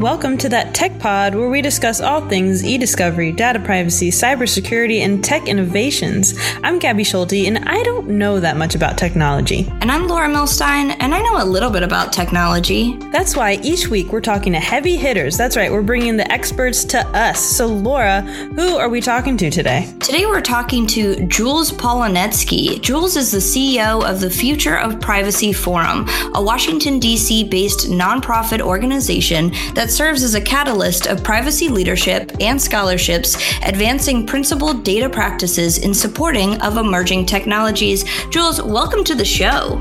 and welcome to that Tech Pod where we discuss all things e discovery, data privacy, cybersecurity, and tech innovations. I'm Gabi Schulte, and I don't know that much about technology. And I'm Laura Milstein, and I know a little bit about technology. That's why each week we're talking to heavy hitters. That's right, we're bringing the experts to us. So, Laura, who are we talking to today? Today we're talking to Jules Polonetsky. Jules is the CEO of the Future of Privacy Forum, a Washington, D.C. based nonprofit organization that serves as a catalyst of privacy leadership and scholarships, advancing principled data practices in supporting of emerging technologies. Jules, welcome to the show.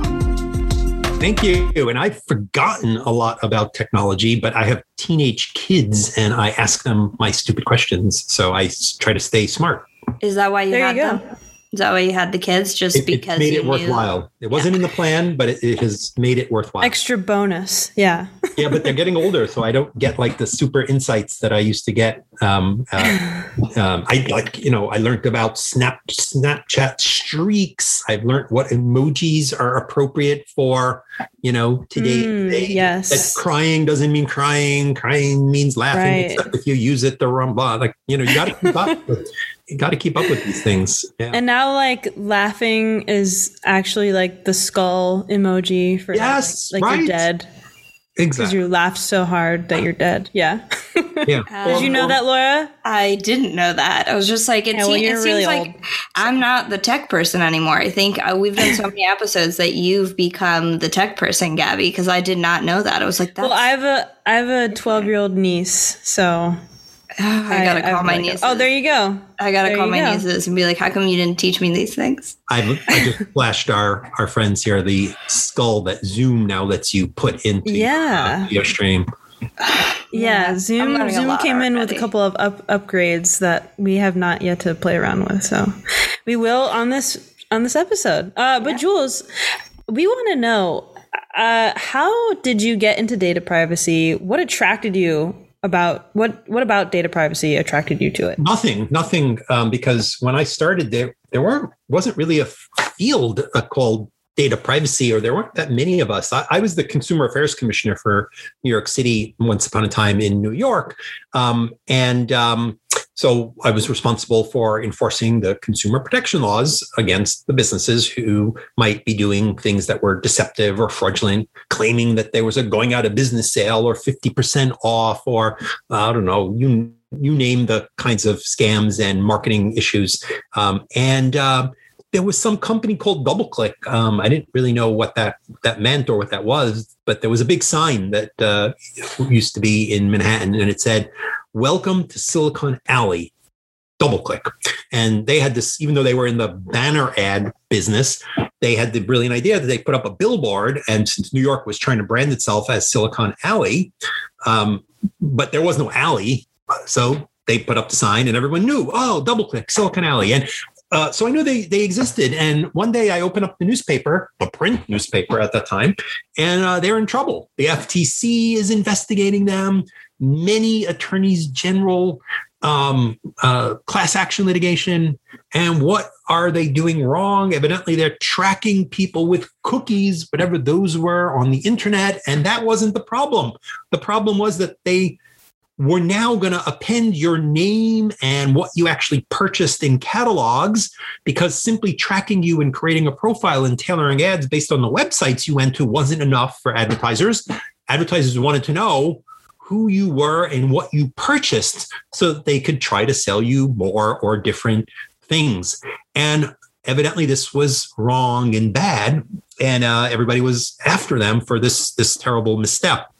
Thank you. And I've forgotten a lot about technology, but I have teenage kids and I ask them my stupid questions. So I try to stay smart. Is that why you There had you go. them? Is that why you had the kids? Just It, it because made you it knew- worthwhile. It wasn't in the plan, but it, it has made it worthwhile. Extra bonus. Yeah. yeah, but they're getting older, so I don't get like the super insights that I used to get. Um, uh, um, I like, you know, I learned about Snap Snapchat streaks. I've learned what emojis are appropriate for, you know, today. Mm, today. yes. That crying doesn't mean crying. Crying means laughing. Right. Except if you use it the wrong blah. Like, you know, you got to keep up. With, you got to keep up with these things. Yeah. And now, like, laughing is actually like the skull emoji for Yes, like, like right. you're dead because you laughed so hard that you're dead. Yeah. Yeah. Did you know that, Laura? I didn't know that. I was just like, it, Yeah, well, se- you're it really seems like I'm not the tech person anymore. I think uh, we've done so many episodes that you've become the tech person, Gabi, because I did not know that. I was like, that's, Well, I have a I have a 12 year old niece, so I gotta call I'm my like- nieces. Oh, there you go. I gotta there call my go. nieces and be like, how come you didn't teach me these things? I've, I just flashed our our friends here the skull that Zoom now lets you put into your, Yeah. uh, stream. Yeah, Zoom Zoom lot came in with a couple of up, upgrades that we have not yet to play around with. So we will on this on this episode. Uh, but Jules, we want to know uh, how did you get into data privacy? What attracted you about what what about data privacy attracted you to it? Nothing, nothing, um, because when I started there, there weren't wasn't really a field uh, called data privacy, or there weren't that many of us. I, I was the consumer affairs commissioner for New York City once upon a time in New York, um, and um, so I was responsible for enforcing the consumer protection laws against the businesses who might be doing things that were deceptive or fraudulent, claiming that there was a going out of business sale or 50% off, or I don't know, you you name the kinds of scams and marketing issues. Um, and uh, there was some company called DoubleClick. Um, I didn't really know what that that meant or what that was, but there was a big sign that uh, used to be in Manhattan, and it said, "Welcome to Silicon Alley." DoubleClick, and they had this. Even though they were in the banner ad business, they had the brilliant idea that they put up a billboard, and since New York was trying to brand itself as Silicon Alley, um, but there was no alley, so they put up the sign, and everyone knew, oh, DoubleClick, Silicon Alley, and uh, so I knew they they existed. And one day I opened up the newspaper, the print newspaper at that time, and uh, they're in trouble. The FTC is investigating them. Many attorneys general, um, uh, class action litigation, and what are they doing wrong? Evidently, they're tracking people with cookies, whatever those were, on the internet, and that wasn't the problem. The problem was that they we're now going to append your name and what you actually purchased in catalogs because simply tracking you and creating a profile and tailoring ads based on the websites you went to wasn't enough for advertisers. Advertisers wanted to know who you were and what you purchased so that they could try to sell you more or different things. And evidently this was wrong and bad and uh, everybody was after them for this this terrible misstep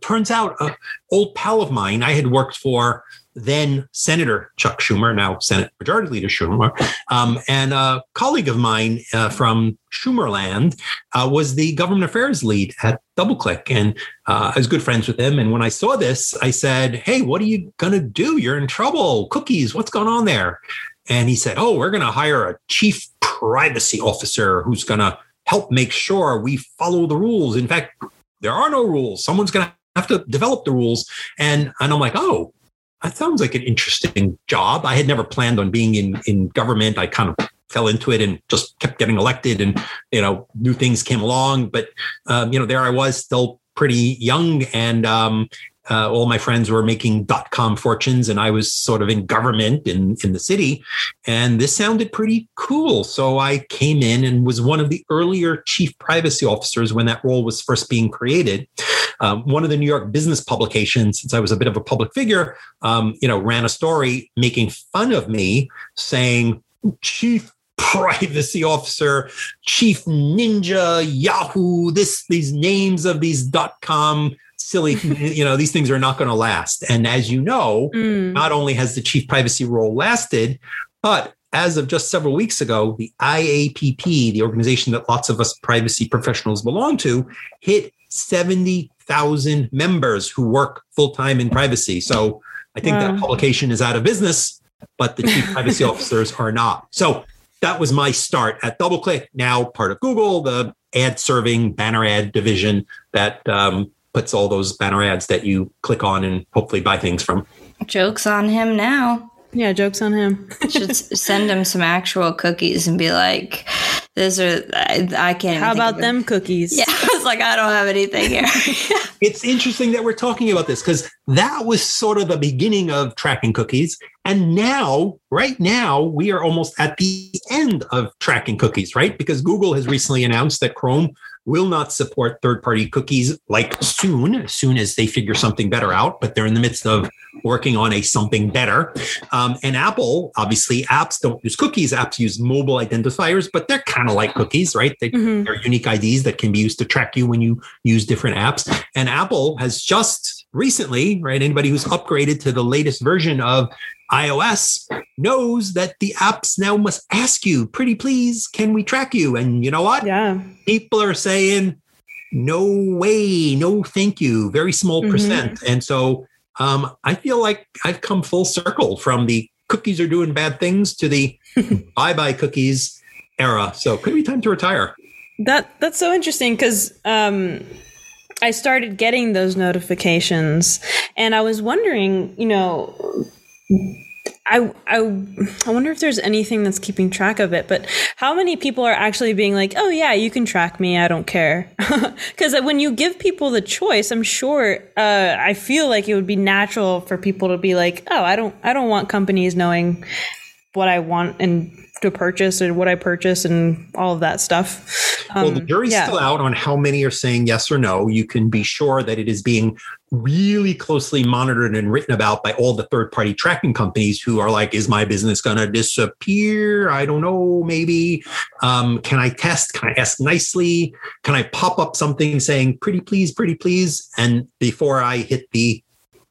turns out an old pal of mine I had worked for then Senator Chuck Schumer, now Senate Majority Leader Schumer, um, and a colleague of mine uh, from Schumerland uh, was the government affairs lead at DoubleClick. And uh, I was good friends with him. And when I saw this, I said, Hey, what are you going to do? You're in trouble. Cookies, what's going on there? And he said, Oh, we're going to hire a chief privacy officer who's going to help make sure we follow the rules. In fact, there are no rules. Someone's going to have to develop the rules. And, and I'm like, oh, that sounds like an interesting job. I had never planned on being in, in government. I kind of fell into it and just kept getting elected and, you know, new things came along. But, um, you know, there I was still pretty young and, um, uh, all my friends were making dot com fortunes, and I was sort of in government in in the city, and this sounded pretty cool. So I came in and was one of the earlier chief privacy officers when that role was first being created. Um, one of the New York business publications, since I was a bit of a public figure, um, you know, ran a story making fun of me, saying chief privacy officer, chief ninja, Yahoo, this these names of these dot com silly, you know, these things are not going to last. And as you know, mm. not only has the chief privacy role lasted, but as of just several weeks ago, the IAPP, the organization that lots of us privacy professionals belong to, hit 70,000 members who work full time in privacy. So I think wow. that publication is out of business, but the chief privacy officers are not. So that was my start at DoubleClick, now part of Google, the ad serving banner ad division that um, puts all those banner ads that you click on and hopefully buy things from. Jokes on him now. Yeah, jokes on him. Should send him some actual cookies and be like, "Those are I, I can't." How about them cookies? Yeah, I was like, I don't have anything here. it's interesting that we're talking about this because that was sort of the beginning of tracking cookies, and now, right now, we are almost at the end of tracking cookies, right? Because Google has recently announced that Chrome will not support third party cookies like soon, as soon as they figure something better out, but they're in the midst of working on a something better. Um, and Apple, obviously, apps don't use cookies. Apps use mobile identifiers, but they're kind of like cookies, right? They, mm-hmm. are unique IDs that can be used to track you when you use different apps. And Apple has just recently, right? Anybody who's upgraded to the latest version of iOS knows that the apps now must ask you, pretty please, can we track you? And you know what? Yeah. People are saying, no way, no thank you, very small mm-hmm. percent. And so um, I feel like I've come full circle from the cookies are doing bad things to the bye bye cookies era. So could be time to retire. That that's so interesting because um, I started getting those notifications, and I was wondering, you know, I, I I wonder if there's anything that's keeping track of it, but how many people are actually being like, "Oh yeah, you can track me. I don't care." Because when you give people the choice, I'm sure uh, I feel like it would be natural for people to be like, "Oh, I don't I don't want companies knowing what I want and to purchase and what I purchase and all of that stuff. Um, well, the jury's yeah. still out on how many are saying yes or no. You can be sure that it is being really closely monitored and written about by all the third party tracking companies who are like, is my business going to disappear? I don't know, maybe. Um, can I test? Can I ask nicely? Can I pop up something saying, pretty please, pretty please? And before I hit the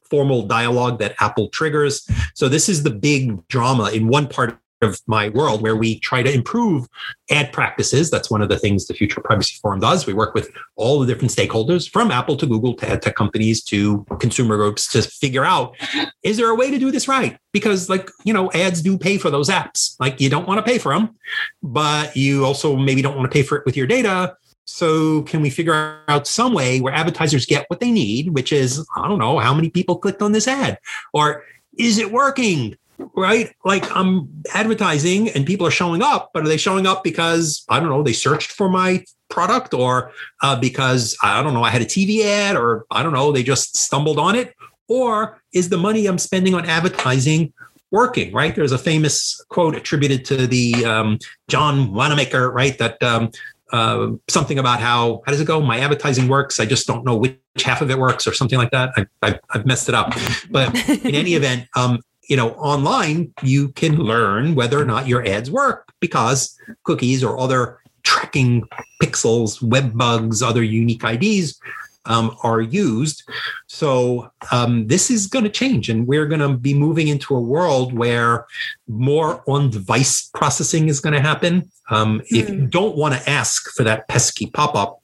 formal dialogue that Apple triggers. So this is the big drama in one part of my world where we try to improve ad practices. That's one of the things the Future Privacy Forum does. We work with all the different stakeholders from Apple to Google to ad tech companies to consumer groups to figure out is there a way to do this right? Because, like, you know, ads do pay for those apps. Like, you don't want to pay for them, but you also maybe don't want to pay for it with your data. So, can we figure out some way where advertisers get what they need, which is, I don't know, how many people clicked on this ad? Or is it working? right? Like I'm advertising and people are showing up, but are they showing up because I don't know they searched for my product or uh, because I don't know I had a TV ad or I don't know they just stumbled on it, or is the money I'm spending on advertising working? Right? There's a famous quote attributed to the um, John Wanamaker, right? That um, uh, something about how how does it go? My advertising works. I just don't know which half of it works, or something like that. I, have messed it up. But in any event, um, you know, online, you can learn whether or not your ads work because cookies or other tracking pixels, web bugs, other unique IDs um, are used. So um, this is going to change, and we're going to be moving into a world where more on-device processing is going to happen. Um, mm. If you hmm. don't want to ask for that pesky pop-up,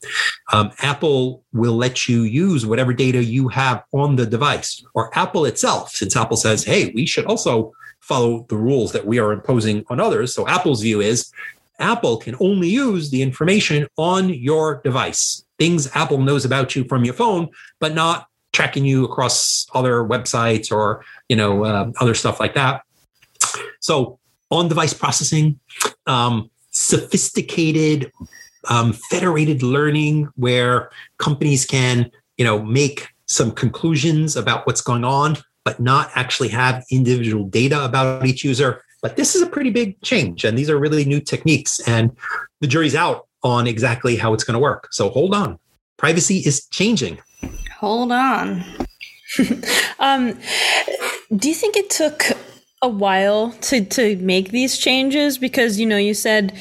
um, Apple will let you use whatever data you have on the device, or Apple itself, since Apple says, "Hey, we should also." follow the rules that we are imposing on others. So Apple's view is Apple can only use the information on your device things Apple knows about you from your phone, but not tracking you across other websites or you know uh, other stuff like that. So on-device processing, um, sophisticated um, federated learning, where companies can you know make some conclusions about what's going on, but not actually have individual data about each user. But this is a pretty big change, and these are really new techniques, and the jury's out on exactly how it's going to work. So hold on. Privacy is changing. Hold on. um, do you think it took a while to to make these changes? Because you know, you said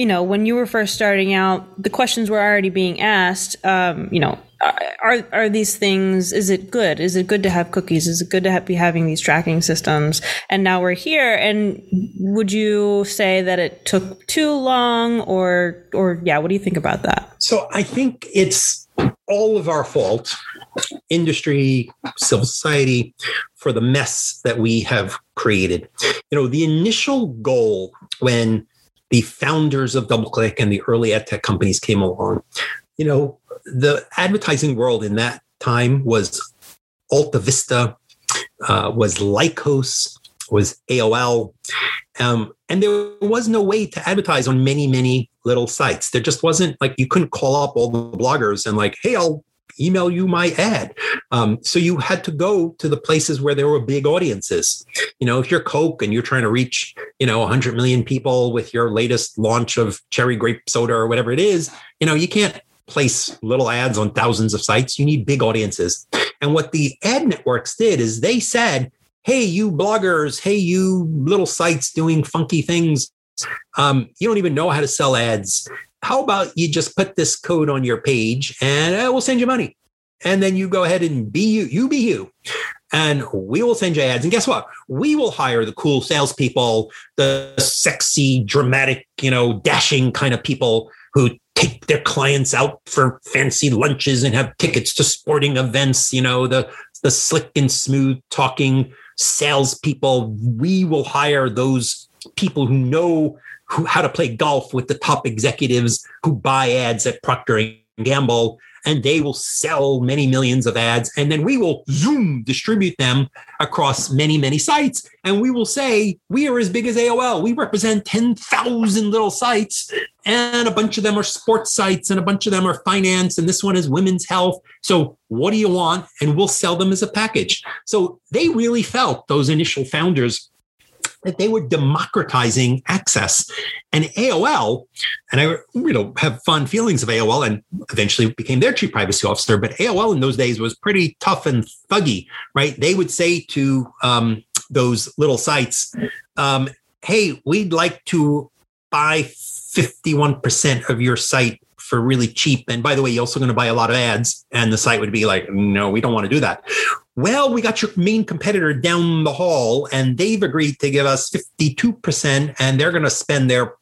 you know, when you were first starting out, the questions were already being asked. Um, you know, are are these things? Is it good? Is it good to have cookies? Is it good to have, be having these tracking systems? And now we're here. And would you say that it took too long, or or yeah? What do you think about that? So I think it's all of our fault, industry, civil society, for the mess that we have created. You know, the initial goal when the founders of DoubleClick and the early ad tech companies came along, you know, the advertising world in that time was Alta Vista, uh, was Lycos, was AOL. Um, and there was no way to advertise on many, many little sites. There just wasn't like you couldn't call up all the bloggers and like, hey, I'll email you my ad. Um, so you had to go to the places where there were big audiences. You know, if you're Coke and you're trying to reach, you know, 100 million people with your latest launch of cherry grape soda or whatever it is, you know, you can't place little ads on thousands of sites. You need big audiences. And what the ad networks did is they said, hey, you bloggers, hey, you little sites doing funky things. Um, you don't even know how to sell ads how about you just put this code on your page and uh, we'll send you money. And then you go ahead and be you, you be you. And we will send you ads. And guess what? We will hire the cool salespeople, the sexy, dramatic, you know, dashing kind of people who take their clients out for fancy lunches and have tickets to sporting events, you know, the the slick and smooth talking salespeople. We will hire those people who know who, how to play golf with the top executives who buy ads at Procter and Gamble, and they will sell many millions of ads, and then we will zoom distribute them across many many sites, and we will say we are as big as AOL. We represent ten thousand little sites, and a bunch of them are sports sites, and a bunch of them are finance, and this one is women's health. So what do you want? And we'll sell them as a package. So they really felt those initial founders that they were democratizing access. And AOL, and I you know have fond feelings of AOL and eventually became their chief privacy officer, but AOL in those days was pretty tough and thuggy, right? They would say to um, those little sites, um, hey, we'd like to buy 51% of your site for really cheap. And by the way, you're also going to buy a lot of ads. And the site would be like, no, we don't want to do that. Well, we got your main competitor down the hall, and they've agreed to give us 52%, and they're going to spend their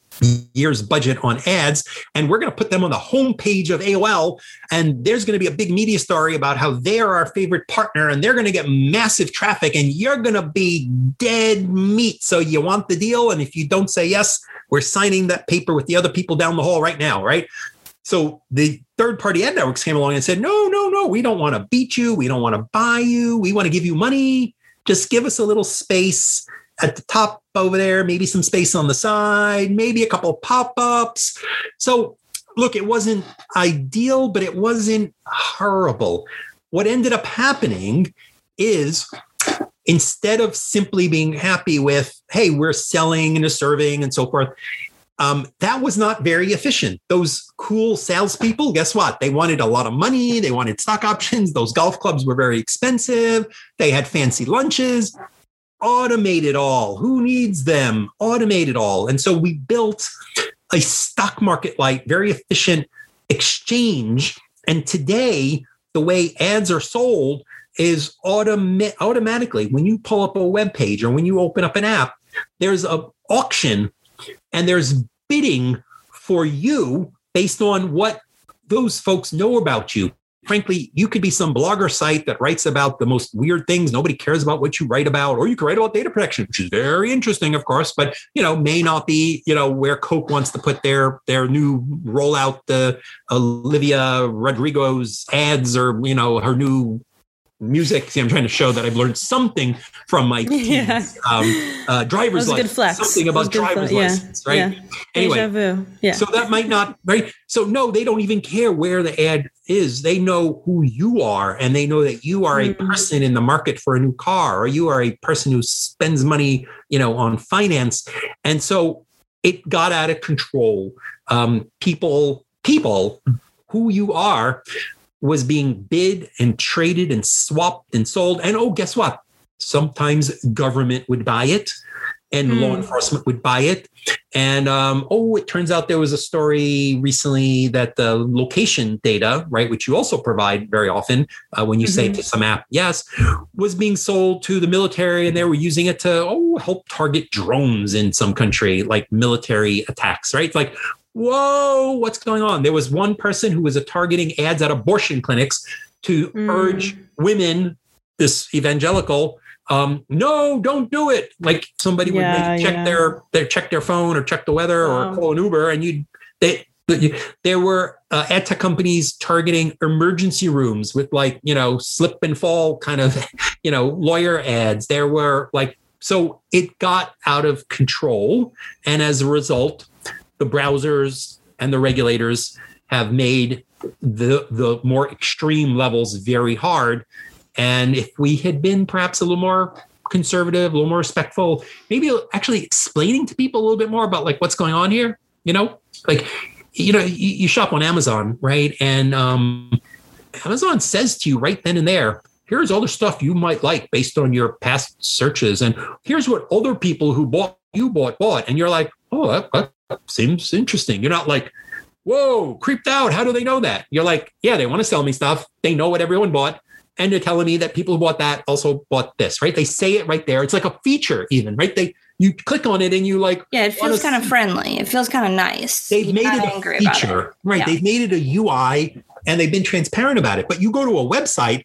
year's budget on ads. And we're going to put them on the homepage of AOL. And there's going to be a big media story about how they're our favorite partner and they're going to get massive traffic and you're going to be dead meat. So you want the deal. And if you don't say yes, we're signing that paper with the other people down the hall right now, right? So the third party ad networks came along and said, no, no, no, we don't want to beat you. We don't want to buy you. We want to give you money. Just give us a little space at the top over there, maybe some space on the side, maybe a couple pop ups. So, look, it wasn't ideal, but it wasn't horrible. What ended up happening is instead of simply being happy with, hey, we're selling and serving and so forth, um, that was not very efficient. Those cool salespeople, guess what? They wanted a lot of money. They wanted stock options. Those golf clubs were very expensive. They had fancy lunches. Automate it all. Who needs them? Automate it all. And so we built a stock market like, very efficient exchange. And today, the way ads are sold is automa- automatically when you pull up a web page or when you open up an app, there's a auction and there's bidding for you based on what those folks know about you. Frankly, you could be some blogger site that writes about the most weird things. Nobody cares about what you write about, or you could write about data protection, which is very interesting, of course, but you know, may not be, you know, where Coke wants to put their their new rollout the Olivia Rodrigo's ads or, you know, her new music. See, I'm trying to show that I've learned something from my teens. Yeah. Um, uh, driver's That was a good license, something about flex. driver's Yeah. license, right? Yeah. Anyway, Deja vu. Yeah. so that might not right. So no, they don't even care where the ad is. They know who you are, and they know that you are a Mhm. person in the market for a new car, or you are a person who spends money, you know, on finance. And so it got out of control. Um, people, people, who you are, was being bid and traded and swapped and sold. And oh, guess what? Sometimes government would buy it, and law Hmm. enforcement would buy it. And um, oh, it turns out there was a story recently that the location data, right, which you also provide very often uh, when you say Mhm. to some app, yes, was being sold to the military and they were using it to, oh, help target drones in some country, like military attacks, right? Like, whoa, what's going on? There was one person who was targeting ads at abortion clinics to Mm. urge women, this evangelical, um, no, don't do it. Like somebody would Yeah, maybe check yeah. their, their check their phone or check the weather Wow. or call an Uber, and you they there were uh, ad tech companies targeting emergency rooms with like you know slip and fall kind of you know lawyer ads. There were like so it got out of control, and as a result, the browsers and the regulators have made the the more extreme levels very hard. And if we had been perhaps a little more conservative, a little more respectful, maybe actually explaining to people a little bit more about like what's going on here, you know, like you know, you, you shop on Amazon, right? And um, Amazon says to you right then and there, here's the stuff you might like based on your past searches, and here's what other people who bought you bought bought, and you're like, oh, that, that seems interesting. You're not like, whoa, creeped out. How do they know that? You're like, yeah, they want to sell me stuff. They know what everyone bought. And they're telling me that people who bought that also bought this, right? They say it right there. It's like a feature, even, right? They you click on it and you like Yeah, it feels kind of friendly. It feels kind of nice. they've You're made it a feature, right? Yeah. They've made it a UI and they've been transparent about it. But you go to a website,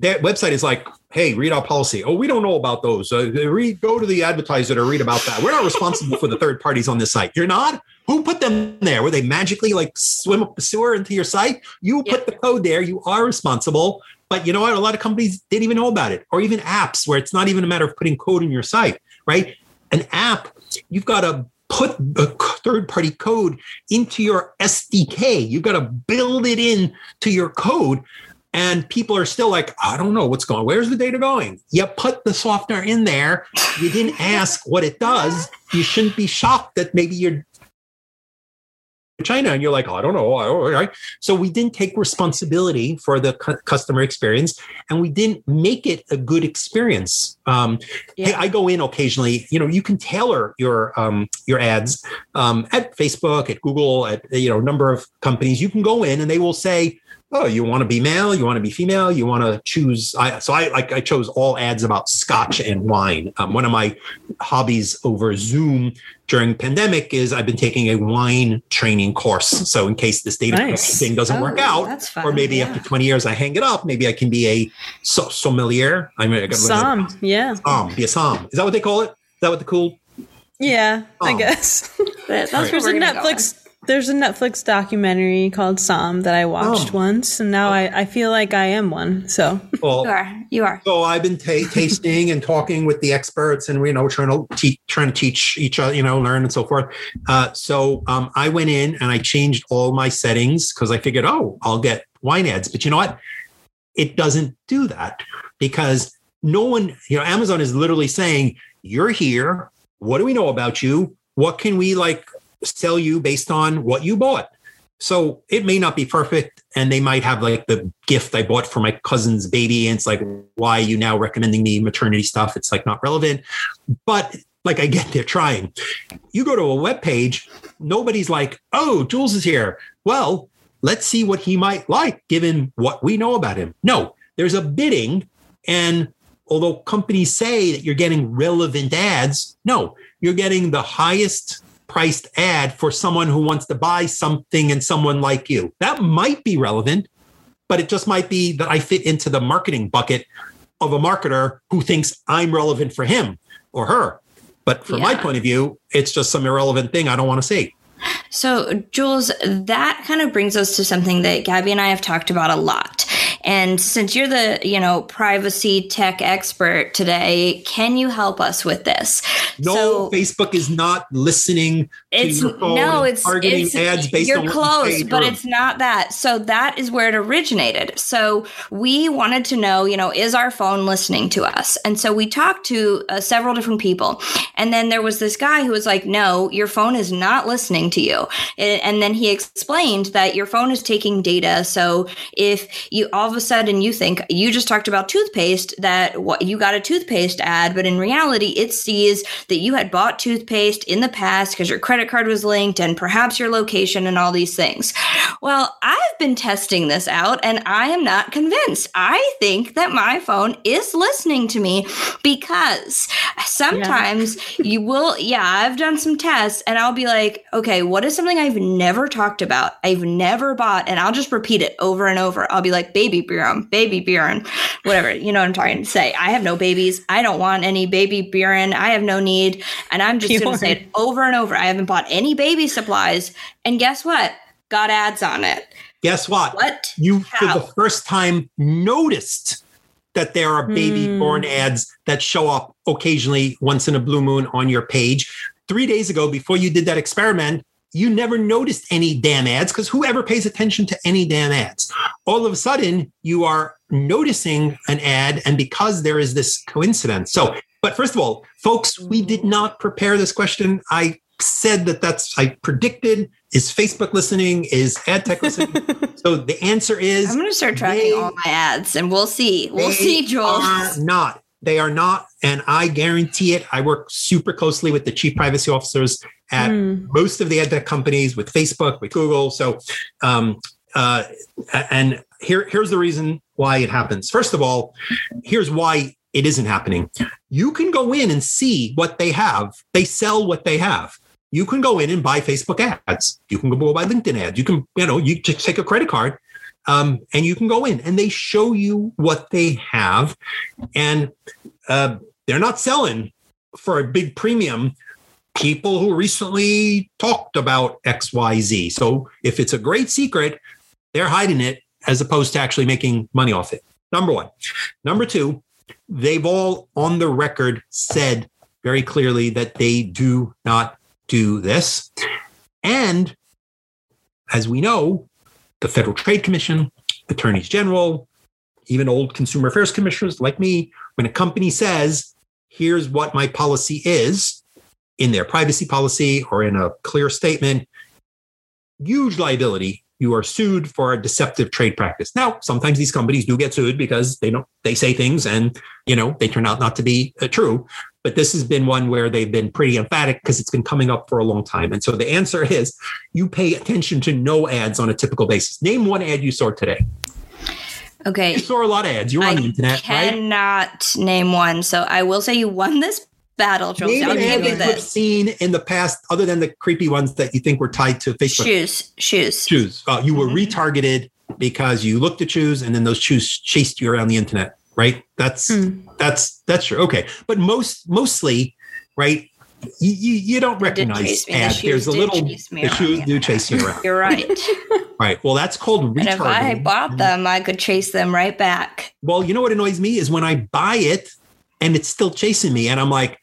their website is like, hey, read our policy. Oh, we don't know about those. Uh, read, go to the advertiser to read about that. We're not responsible for the third parties on this site. You're not. Who put them there? Were they magically like swim up the sewer into your site? You Yeah. put the code there. You are responsible. But you know what? A lot of companies didn't even know about it, or even apps where it's not even a matter of putting code in your site, right? An app, you've got to put the third party code into your SDK. You've got to build it in to your code. And people are still like, I don't know what's going. Where's the data going? You put the software in there. You didn't ask what it does. You shouldn't be shocked that maybe you're China and you're like, oh, I don't know. All right. So we didn't take responsibility for the cu- customer experience and we didn't make it a good experience. Um, Hey, I go in occasionally. You know, you can tailor your um, your ads um, at Facebook, at Google, at you know, a number of companies. You can go in and they will say, "Oh, you want to be male? You want to be female? You want to choose?" I, so I like I chose all ads about Scotch and wine. Um, one of my hobbies over Zoom during pandemic is I've been taking a wine training course. So in case this data Nice. thing doesn't Oh, work out, or maybe yeah. after 20 years I hang it up, maybe I can be a so- sommelier. I mean, I got Some, yeah, Som, be a som. Is that what they call it? Is that what the cool? yeah, I guess. That's Right. where There's a gonna Netflix. There's a Netflix documentary called Somm that I watched Oh. once, and now I, I feel like I am one. So Well. You are. You are. so I've been ta- tasting and talking with the experts, and you know, trying to teach, trying to teach each other, you know, learn and so forth. Uh, so um, I went in and I changed all my settings because I figured, oh, I'll get wine ads. But you know what? It doesn't do that because no one, you know, Amazon is literally saying, "You're here. What do we know about you? What can we like sell you based on what you bought?" So it may not be perfect, and they might have like the gift I bought for my cousin's baby, and it's like, why are you now recommending me maternity stuff? It's like not relevant. But like I get they're trying. You go to a web page, nobody's like, oh, Jules is here. Well, let's see what he might like given what we know about him. No, there's a bidding, and although companies say that you're getting relevant ads, no, you're getting the highest priced ad for someone who wants to buy something and someone like you. That might be relevant, but it just might be that I fit into the marketing bucket of a marketer who thinks I'm relevant for him or her. But from my point of view, it's just some irrelevant thing I don't want to see. So, Jules, that kind of brings us to something that Gabi and I have talked about a lot. And since you're the, you know, privacy tech expert today, can you help us with this? No, so, Facebook is not listening it's, No, it's targeting it's, ads based you're on close, you but it's not that. So that is where it originated. So we wanted to know, you know, is our phone listening to us? And so we talked to uh, several different people. And then there was this guy who was like, no, your phone is not listening to you. And then he explained that your phone is taking data. So if you all of a sudden you think you just talked about toothpaste, that what you got a toothpaste ad, but in reality, it sees that you had bought toothpaste in the past because your credit card was linked and perhaps your location and all these things. Well, I've been testing this out and I am not convinced. I think that my phone is listening to me because sometimes yeah. you will, yeah, I've done some tests and I'll be like, okay, what is something I've never talked about? I've never bought, and I'll just repeat it over and over. I'll be like, Baby Björn, Baby Björn, whatever. You know what I'm trying to say. I have no babies. I don't want any Baby Björn. I have no need. And I'm just going to say it over and over. I haven't bought any baby supplies. And guess what? Got ads on it. Guess what? What? You, How? for the first time, noticed that there are baby mm. born ads that show up occasionally once in a blue moon on your page. Three days ago, before you did that experiment, you never noticed any damn ads because whoever pays attention to any damn ads? All of a sudden, you are noticing an ad, and because there is this coincidence. So, but first of all, folks, we did not prepare this question. I said that that's I predicted. Is Facebook listening? Is ad tech listening? so the answer is I'm going to start tracking all my ads, and we'll see. We'll see, Jules. Are not. They are not, and I guarantee it. I work super closely with the chief privacy officers at mm. most of the ad tech companies, with Facebook, with Google. So, um, uh, and here, here's the reason why it happens. First of all, here's why it isn't happening. You can go in and see what they have. They sell what they have you can go in and buy Facebook ads. You can go buy LinkedIn ads. You can, you know, you just take a credit card um, and you can go in and they show you what they have. And uh, they're not selling for a big premium people who recently talked about XYZ. So if it's a great secret, they're hiding it as opposed to actually making money off it. Number one. Number two, they've all on the record said very clearly that they do not do this. And as we know, the Federal Trade Commission, attorneys general, even old consumer affairs commissioners like me, when a company says, here's what my policy is in their privacy policy or in a clear statement, huge liability you are sued for a deceptive trade practice. Now, sometimes these companies do get sued because they don't they say things and you know they turn out not to be uh, true. But this has been one where they've been pretty emphatic because it's been coming up for a long time. And so the answer is you pay attention to no ads on a typical basis. Name one ad you saw today. Okay. You saw a lot of ads. You're on the internet, right? cannot name one. So I will say you won this battle, Name I'll give you this. seen in the past, other than the creepy ones that you think were tied to Facebook. Shoes, shoes, shoes. Uh, you were mm-hmm. retargeted because you looked at shoes, and then those shoes chased you around the internet. Right? That's mm. that's that's true. Okay, but most mostly, right? You, you, you don't recognize ads. The There's a little the shoes do chase you around. You're right. right. Well, that's called retargeting. And if I bought them, I could chase them right back. Well, you know what annoys me is when I buy it and it's still chasing me, and I'm like,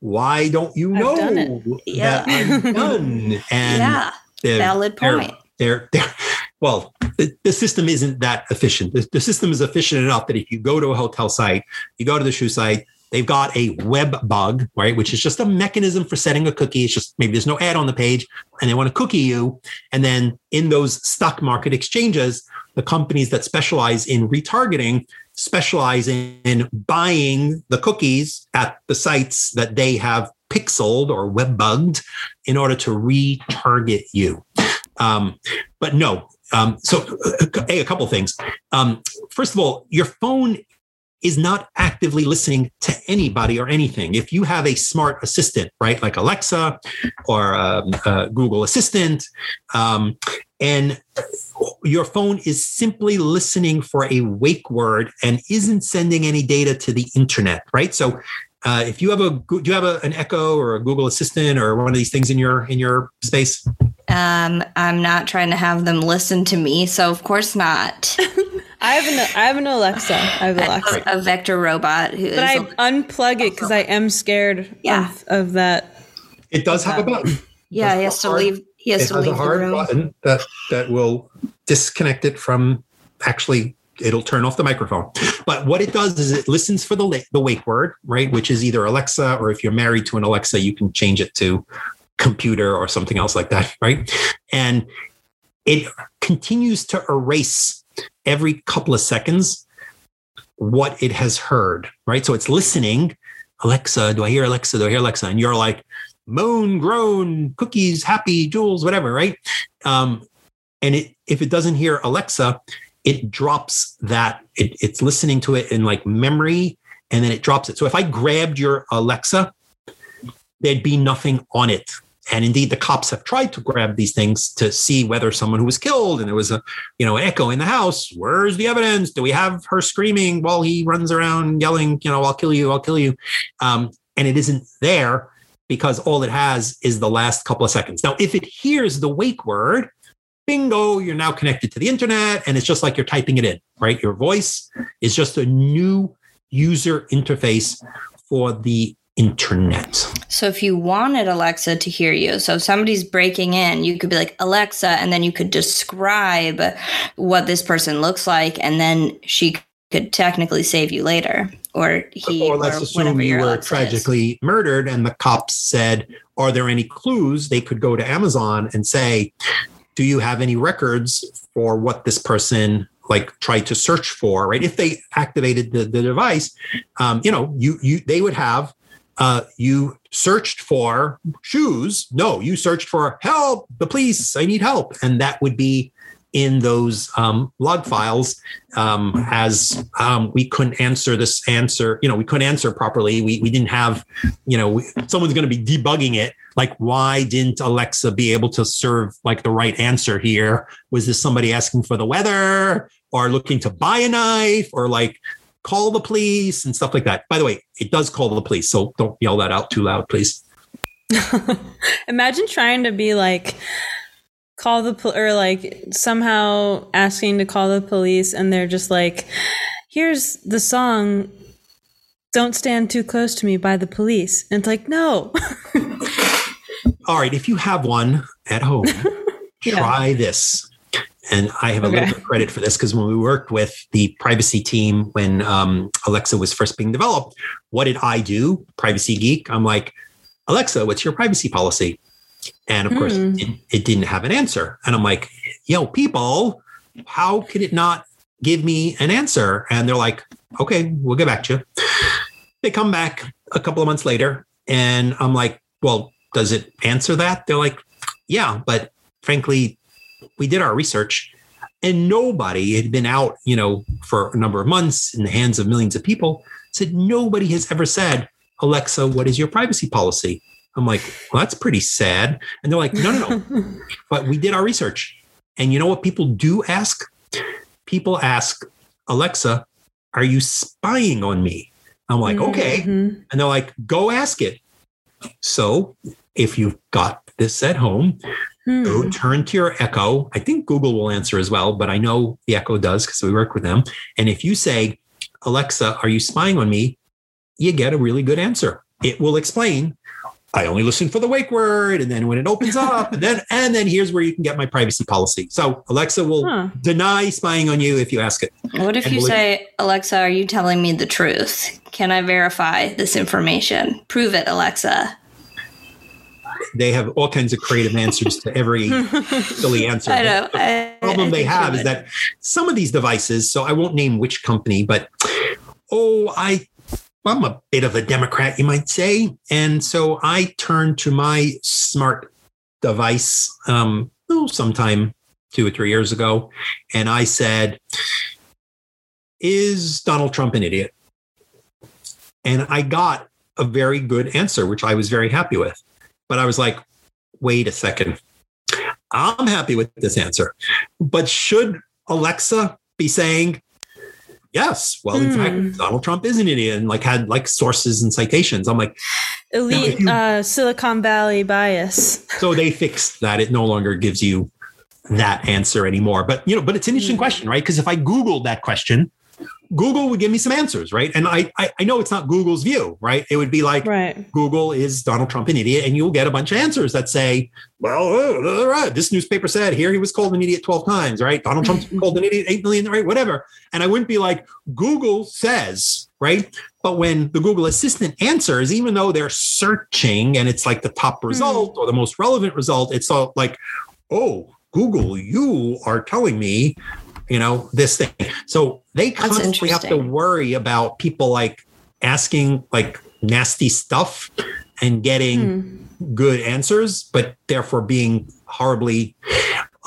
why don't you know yeah. that I'm done? And yeah, valid point. They're, they're, they're well, the, the, system isn't that efficient. The, the, system is efficient enough that if you go to a hotel site, you go to the shoe site, they've got a web bug, right, which is just a mechanism for setting a cookie. It's just maybe there's no ad on the page and they want to cookie you. And then in those stock market exchanges, the companies that specialize in retargeting specialize in buying the cookies at the sites that they have pixeled or web bugged in order to retarget you. Um, but no, um, so hey, a couple things. Um, first of all, your phone is not actively listening to anybody or anything. If you have a smart assistant, right, like Alexa or um, uh, Google Assistant, um, and your phone is simply listening for a wake word and isn't sending any data to the internet, right? So uh, if you have a do you have a, an Echo or a Google Assistant or one of these things in your in your space? Um, I'm not trying to have them listen to me, so of course not. I have an I have an Alexa. I have Alexa. A, a vector robot who is. But I unplug it because I am scared Yeah. of, of that. It does have a button. yeah, he There's has to leave. He has It has a hard button that that will disconnect it from actually it'll turn off the microphone. But what it does is it listens for the the wake word, right? Which is either Alexa or if you're married to an Alexa, you can change it to computer or something else like that, right? And it continues to erase every couple of seconds what it has heard, right? So it's listening. Alexa, do I hear Alexa? Do I hear Alexa? And you're like, moan, groan, cookies, happy, jewels, whatever, right? Um, and it, if it doesn't hear Alexa, it drops that. It, it's listening to it in like memory, and then it drops it. So if I grabbed your Alexa, there'd be nothing on it. And indeed, the cops have tried to grab these things to see whether someone who was killed and there was a, you know, echo in the house. Where's the evidence? Do we have her screaming while he runs around yelling, you know, I'll kill you, I'll kill you? Um, and it isn't there because all it has is the last couple of seconds. Now, if it hears the wake word, bingo, you're now connected to the internet and it's just like you're typing it in, right? Your voice is just a new user interface for the internet. So if you wanted Alexa to hear you, so if somebody's breaking in, you could be like Alexa, and then you could describe what this person looks like, and then she could technically save you later, or he, or or, let's assume whatever you were Alexa is. tragically murdered and the cops said are there any clues? They could go to amazon and say do you have any records for what this person like tried to search for? Right? If they activated the, the device um, you know you you they would have uh, you searched for shoes. No you searched for help the police i need help. And that would be in those um, log files um, as um, we couldn't answer this answer. You know, we couldn't answer properly. We, we didn't have, you know, we, someone's going to be debugging it. Like, why didn't Alexa be able to serve like the right answer here? Was this somebody asking for the weather or looking to buy a knife or like call the police and stuff like that? By the way, it does call the police. So don't yell that out too loud, please. Imagine trying to be like call the pol- or like somehow asking to call the police and they're just like here's the song don't stand too close to me by the police and it's like no All right. If you have one at home, Yeah. try this. And I have a little bit of credit for this because when we worked with the privacy team when um, Alexa was first being developed, what did I do? Privacy geek. I'm like, Alexa, what's your privacy policy? And of course, Hmm. it, it didn't have an answer. And I'm like, yo, people, how could it not give me an answer? And they're like, okay, we'll get back to you. They come back a couple of months later, and I'm like, well, does it answer that? They're like, yeah, but frankly, we did our research and nobody had been out, you know, for a number of months in the hands of millions of people. Said nobody has ever said, Alexa, what is your privacy policy? I'm like, well, that's pretty sad. And they're like, no, no, no. but we did our research. And you know what people do ask? People ask, Alexa, are you spying on me? I'm like, okay. Mhm. And they're like, go ask it. So if you've got this at home, Hmm. go turn to your Echo. I think Google will answer as well, but I know the Echo does because we work with them. And if you say, Alexa, are you spying on me? You get a really good answer. It will explain. I only listen for the wake word, and then when it opens up, and then and then here's where you can get my privacy policy. So Alexa will Huh. deny spying on you if you ask it. What if And you believe- say, Alexa, are you telling me the truth? Can I verify this information? Prove it, Alexa. They have all kinds of creative answers to every silly answer. I know. I, problem I they have is that some of these devices, so I won't name which company, but oh, I I'm a bit of a Democrat, you might say. And so I turned to my smart device um oh, sometime two or three years ago, and I said, Is Donald Trump an idiot? And I got a very good answer, which I was very happy with. But I was like, wait a second. I'm happy with this answer. But should Alexa be saying, yes, well, in Hmm. fact, Donald Trump is an idiot and like had like sources and citations? I'm like, elite uh, silicon valley bias so they fixed that. It no longer gives you that answer anymore. But you know, but it's an interesting Mm. question, right? Because if I Googled that question, Google would give me some answers, right? And I, I I know it's not Google's view, right? It would be like Right. Google is Donald Trump an idiot, and you'll get a bunch of answers that say, well, uh, right, this newspaper said here he was called an idiot 12 times, right? Donald Trump's been called an idiot 8 million, right? Whatever. And I wouldn't be like, Google says, right? But when the Google Assistant answers, even though they're searching and it's like the top hmm. result or the most relevant result, it's all like, oh, Google, you are telling me, you know, this thing. So they constantly have to worry about people like asking like nasty stuff and getting Hmm. good answers, but therefore being horribly.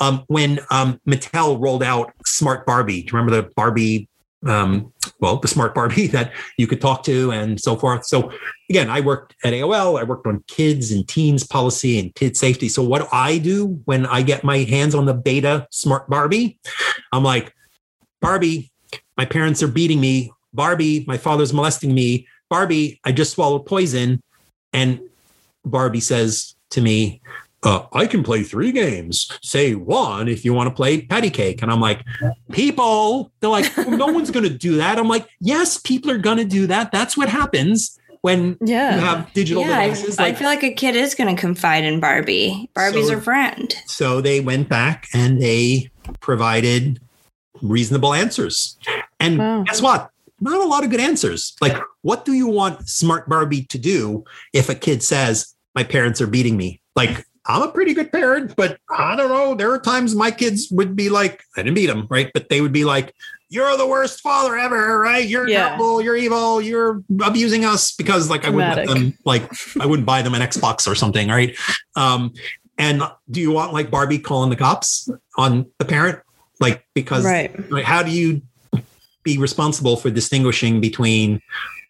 Um, when um, Mattel rolled out Smart Barbie, do you remember the Barbie? Um, well, the Smart Barbie that you could talk to and so forth. So again, I worked at AOL. I worked on kids and teens policy and kid safety. So what do I do when I get my hands on the beta Smart Barbie? I'm like, Barbie, my parents are beating me. Barbie, my father's molesting me. Barbie, I just swallowed poison. And Barbie says to me, uh, I can play three games. Say one if you want to play patty cake. And I'm like, people, they're like, "Oh, no one's going to do that. I'm like, yes, people are going to do that. That's what happens when Yeah. you have digital Yeah, I, devices. I Like, feel like a kid is going to confide in Barbie. Barbie's So- her friend. so they went back and they provided reasonable answers. And Wow. guess what? Not a lot of good answers. Like, what do you want Smart Barbie to do if a kid says, My parents are beating me? Like, I'm a pretty good parent, but I don't know. There are times my kids would be like, I didn't beat them, right? But they would be like, You're the worst father ever, right? You're Yeah. terrible. You're evil. You're abusing us because, like, I wouldn't let them, like, I wouldn't buy them an Xbox or something, right? Um, and do you want like Barbie calling the cops on the parent? Like, because Right. like, how do you be responsible for distinguishing between,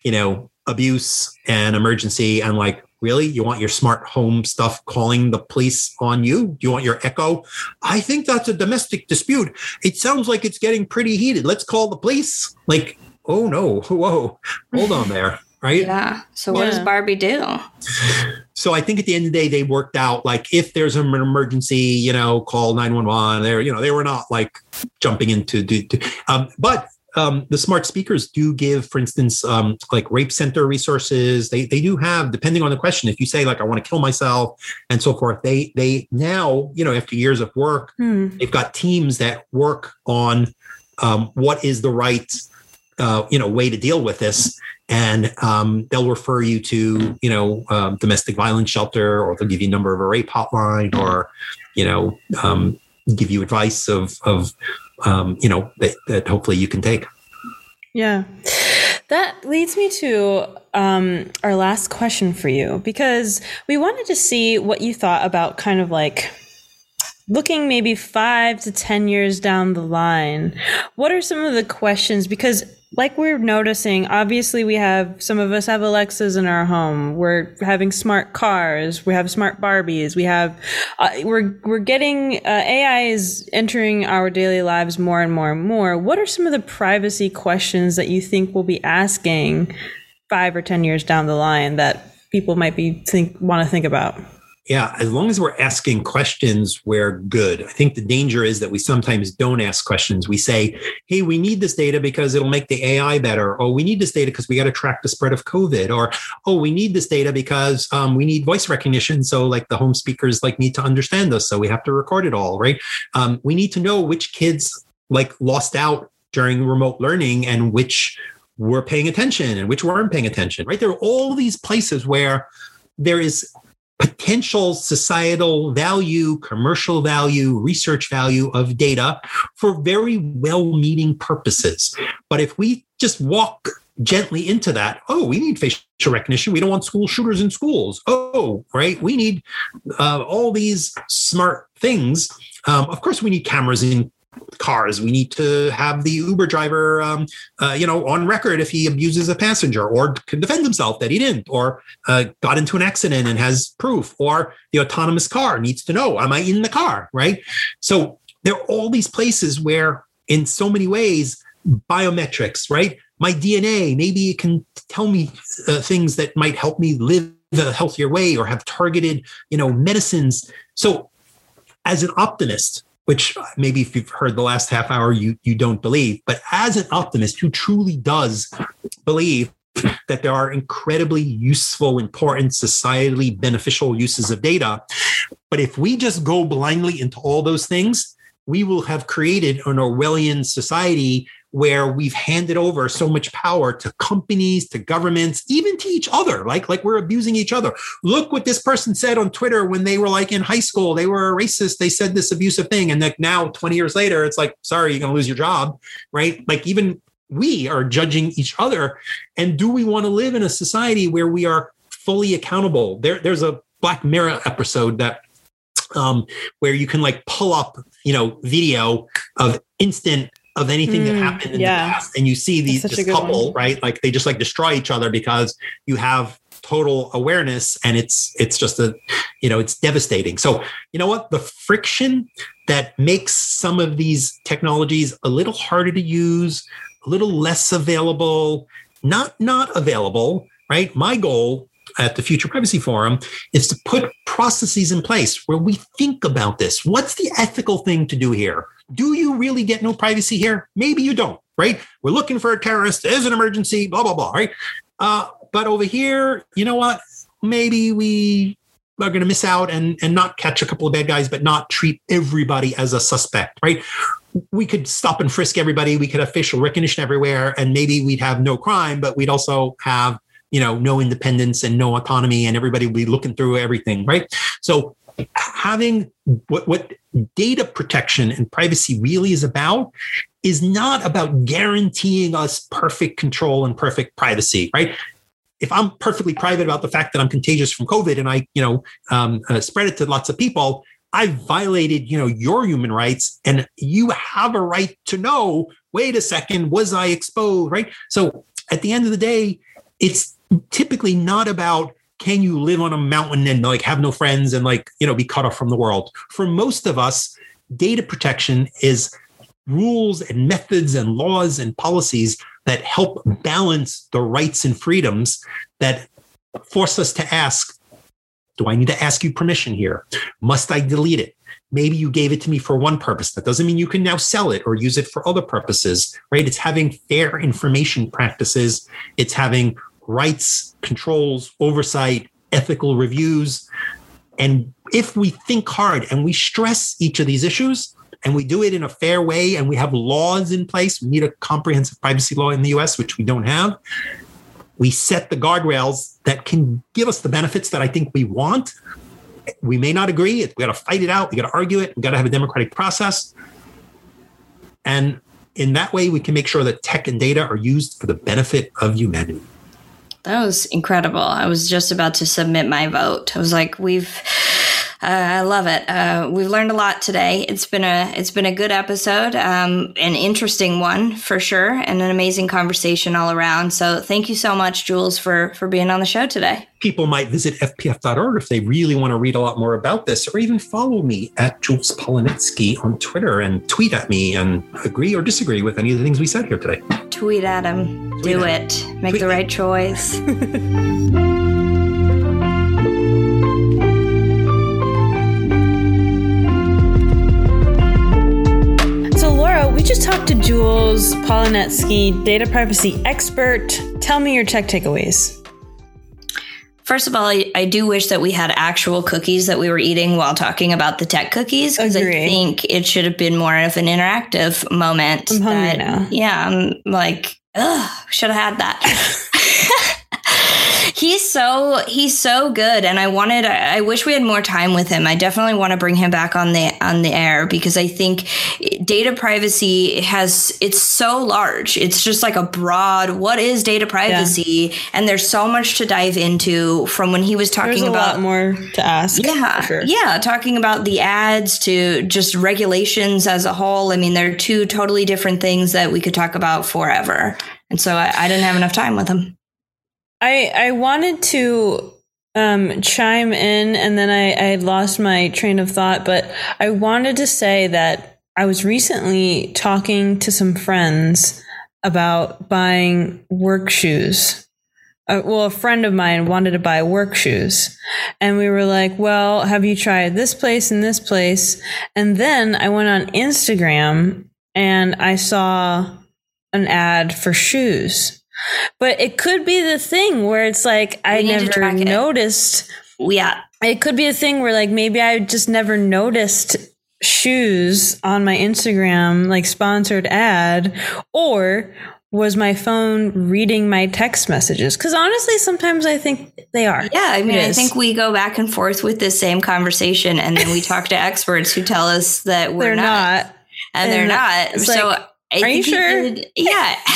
you know, abuse and emergency and like, really, you want your smart home stuff calling the police on you? Do you want your echo? I think that's a domestic dispute. It sounds like it's getting pretty heated. Let's call the police. Like, oh no, whoa, hold on there. Right. Yeah. So what does Barbie do? So I think at the end of the day, they worked out like if there's an emergency, you know, call 911. They're, you know, they were not like jumping into, do, do, um, but um, the smart speakers do give, for instance, um, like rape center resources. They they do have, depending on the question, if you say like I want to kill myself and so forth, they they now, you know, after years of work, Hmm. they've got teams that work on um, what is the right uh, you know way to deal with this and um, they'll refer you to you know um, domestic violence shelter or they'll give you a number of a rape hotline or you know um, give you advice of of um, you know that, that hopefully you can take Yeah. That leads me to um, our last question for you because we wanted to see what you thought about kind of like looking maybe five to 10 years down the line. What are some of the questions? Because, like we're noticing, obviously, we have some of us have Alexas in our home. We're having smart cars. We have smart Barbies. We have, uh, we're, we're getting, uh, AI is entering our daily lives more and more and more. What are some of the privacy questions that you think we'll be asking five or 10 years down the line that people might be think, want to think about? Yeah as long as we're asking questions we're good. I think the danger is that we sometimes don't ask questions. We say hey we need this data because it'll make the ai better or we need this data because we got to track the spread of covid or oh we need this data because um, we need voice recognition so like the home speakers like need to understand us so we have to record it all right? Um, we need to know which kids like lost out during remote learning and which were paying attention and which weren't paying attention right? There are all these places where there is potential societal value, commercial value, research value of data for very well meaning purposes. But if we just walk gently into that, oh, we need facial recognition. We don't want school shooters in schools. Oh, right. We need uh, all these smart things. Um, of course, we need cameras in cars. We need to have the Uber driver, um, uh, you know, on record if he abuses a passenger or can defend himself that he didn't, or uh, got into an accident and has proof, or the autonomous car needs to know, am I in the car? Right. So there are all these places where, in so many ways, biometrics, right? My DNA, maybe it can tell me uh, things that might help me live a healthier way or have targeted, you know, medicines. So as an optimist, which uh, maybe if you've heard the last half hour, you you don't believe. But as an optimist who truly does believe that there are incredibly useful, important, societally beneficial uses of data. But if we just go blindly into all those things, we will have created an Orwellian society where we've handed over so much power to companies, to governments, even to each other. Like, like we're abusing each other. Look what this person said on Twitter when they were like in high school. They were a racist. They said this abusive thing. And like now, 20 years later, it's like, sorry, you're gonna lose your job. Right. Like even we are judging each other. And do we want to live in a society where we are fully accountable? There, there's a Black Mirror episode that um, where you can like pull up, you know, video of instant of anything mm, that happened in yeah. the past. And you see these this couple, right? Like they just like destroy each other because you have total awareness and it's it's just a you know it's devastating so you know what the friction that makes some of these technologies a little harder to use a little less available not not available right my goal at the Future Privacy Forum is to put processes in place where we think about this. What's the ethical thing to do here? Do you really get no privacy here? Maybe you don't, right? We're looking for a terrorist. There's an emergency, blah, blah, blah, right? Uh, but over here, you know what? Maybe we are going to miss out and, and not catch a couple of bad guys, but not treat everybody as a suspect, right? We could stop and frisk everybody. We could have facial recognition everywhere, and maybe we'd have no crime, but we'd also have you know no independence and no autonomy and everybody will be looking through everything right so having what, what data protection and privacy really is about is not about guaranteeing us perfect control and perfect privacy right? If i'm perfectly private about the fact that i'm contagious from covid and i you know um, uh, spread it to lots of people I've violated you know your human rights and you have a right to know wait a second was i exposed right? So at the end of the day it's typically not about can you live on a mountain and like have no friends and like you know be cut off from the world? For most of us data protection is rules and methods and laws and policies that help balance the rights and freedoms that force us to ask do i need to ask you permission here? Must i delete it? Maybe you gave it to me for one purpose. That doesn't mean you can now sell it or use it for other purposes right? It's having fair information practices. It's having rights, controls, oversight, ethical reviews. And if we think hard and we stress each of these issues and we do it in a fair way and we have laws in place, we need a comprehensive privacy law in the US, which we don't have. We set the guardrails that can give us the benefits that I think we want. We may not agree. We got to fight it out. We got to argue it. We got to have a democratic process. And in that way, we can make sure that tech and data are used for the benefit of humanity. That was incredible. I was just about to submit my vote. I was like, we've uh, I love it. Uh, we've learned a lot today. It's been a it's been a good episode, um, an interesting one for sure, and an amazing conversation all around. So thank you so much, Jules, for for being on the show today. People might visit fpf.org if they really want to read a lot more about this, or even follow me at Jules Polonetsky on Twitter and tweet at me and agree or disagree with any of the things we said here today. Tweet at him. Tweet Do at it. Make tweet the right choice. just talked to Jules Polonetsky, data privacy expert. Tell me your tech takeaways. First of all, I, I, do wish that we had actual cookies that we were eating while talking about the tech cookies because I think it should have been more of an interactive moment. I'm hungry that, now. Yeah, I'm like, ugh, should have had that. he's so he's so good and i wanted i wish we had more time with him. I definitely want to bring him back on the on the air because i think data privacy has it's so large. It's just like a broad what is data privacy? Yeah. and there's so much to dive into from when he was talking about more to ask yeah sure. yeah talking about the ads to just regulations as a whole. I mean they're two totally different things that we could talk about forever. And so I, I didn't have enough time with him I I wanted to um, chime in, and then I, I lost my train of thought. But I wanted to say that I was recently talking to some friends about buying work shoes uh, well, a friend of mine wanted to buy work shoes. And we were like, well, have you tried this place and this place? And then I went on Instagram and I saw an ad for shoes. But it could be the thing where it's like, I never track it. noticed. Yeah. It could be a thing where like maybe I just never noticed shoes on my Instagram, like sponsored ad, or was my phone reading my text messages? Because honestly, sometimes I think they are. Yeah, I mean, I think we go back and forth with this same conversation, and then we talk to experts who tell us that we're they're not, not. and they're not. So, like, I are think you he sure? did- yeah,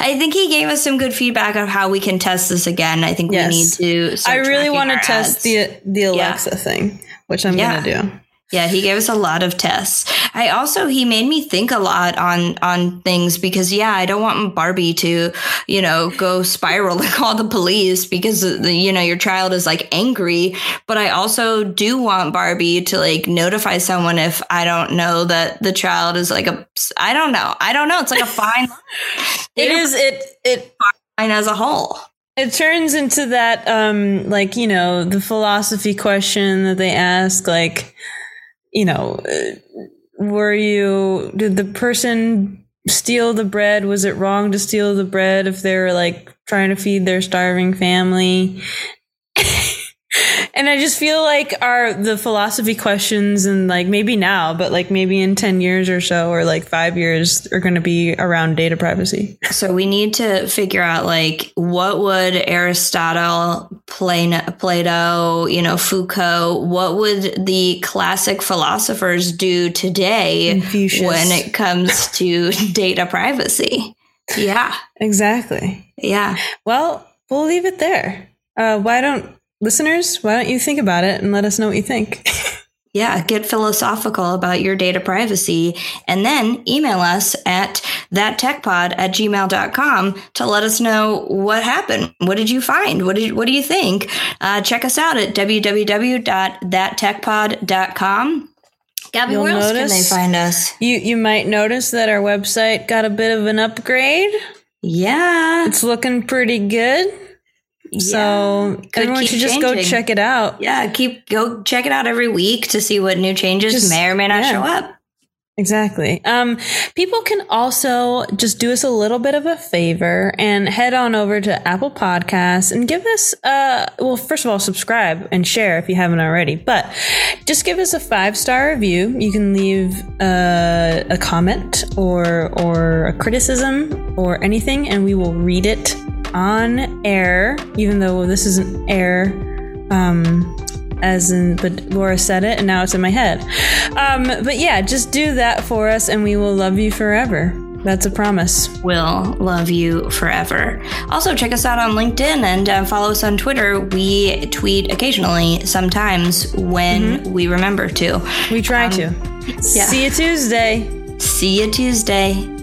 I think he gave us some good feedback of how we can test this again. I think Yes. we need to. I really want to test ads. the the Alexa thing, which I'm Yeah. gonna do. Yeah, he gave us a lot of tests. I also he made me think a lot on on things because yeah, I don't want Barbie to, you know, go spiral and call the police because the, you know your child is like angry, but I also do want Barbie to like notify someone if I don't know that the child is like a I don't know. I don't know. It's like a fine It is it it fine as a whole. it turns into that um like you know the philosophy question that they ask like you know were you did the person steal the bread? Was it wrong to steal the bread if they were like trying to feed their starving family and i just feel like our the philosophy questions and like maybe now but like maybe in 10 years or so or like 5 years are going to be around data privacy So we need to figure out like what would Aristotle, Plato, Plato, you know, Foucault, what would the classic philosophers do today when it comes to data privacy? Yeah. exactly Yeah. Well, we'll leave it there. Uh, why don't listeners? Why don't you think about it and let us know what you think? Yeah, get philosophical about your data privacy and then email us at thattechpod at gmail.com to let us know what happened. What did you find? What did what do you think? Uh, check us out at www.thattechpod.com. Gabi, You'll where else can they find us? you you might notice that our website got a bit of an upgrade. Yeah. It's looking pretty good. So Could everyone should just go check it out. Yeah, keep go check it out every week to see what new changes Just- may or may not yeah. show up. Exactly. Um, people can also just do us a little bit of a favor and head on over to Apple Podcasts and give us, uh, well, first of all, subscribe and share if you haven't already, but just give us a five star review. You can leave uh, a comment or, or a criticism or anything, and we will read it on air, even though this isn't air. Um, as in, but Laura said it and now it's in my head. Um, but yeah, just do that for us and we will love you forever. That's a promise. We'll love you forever. Also, check us out on LinkedIn and uh, follow us on Twitter. We tweet occasionally, sometimes when we remember to. We try to. yeah. See you Tuesday. See you Tuesday.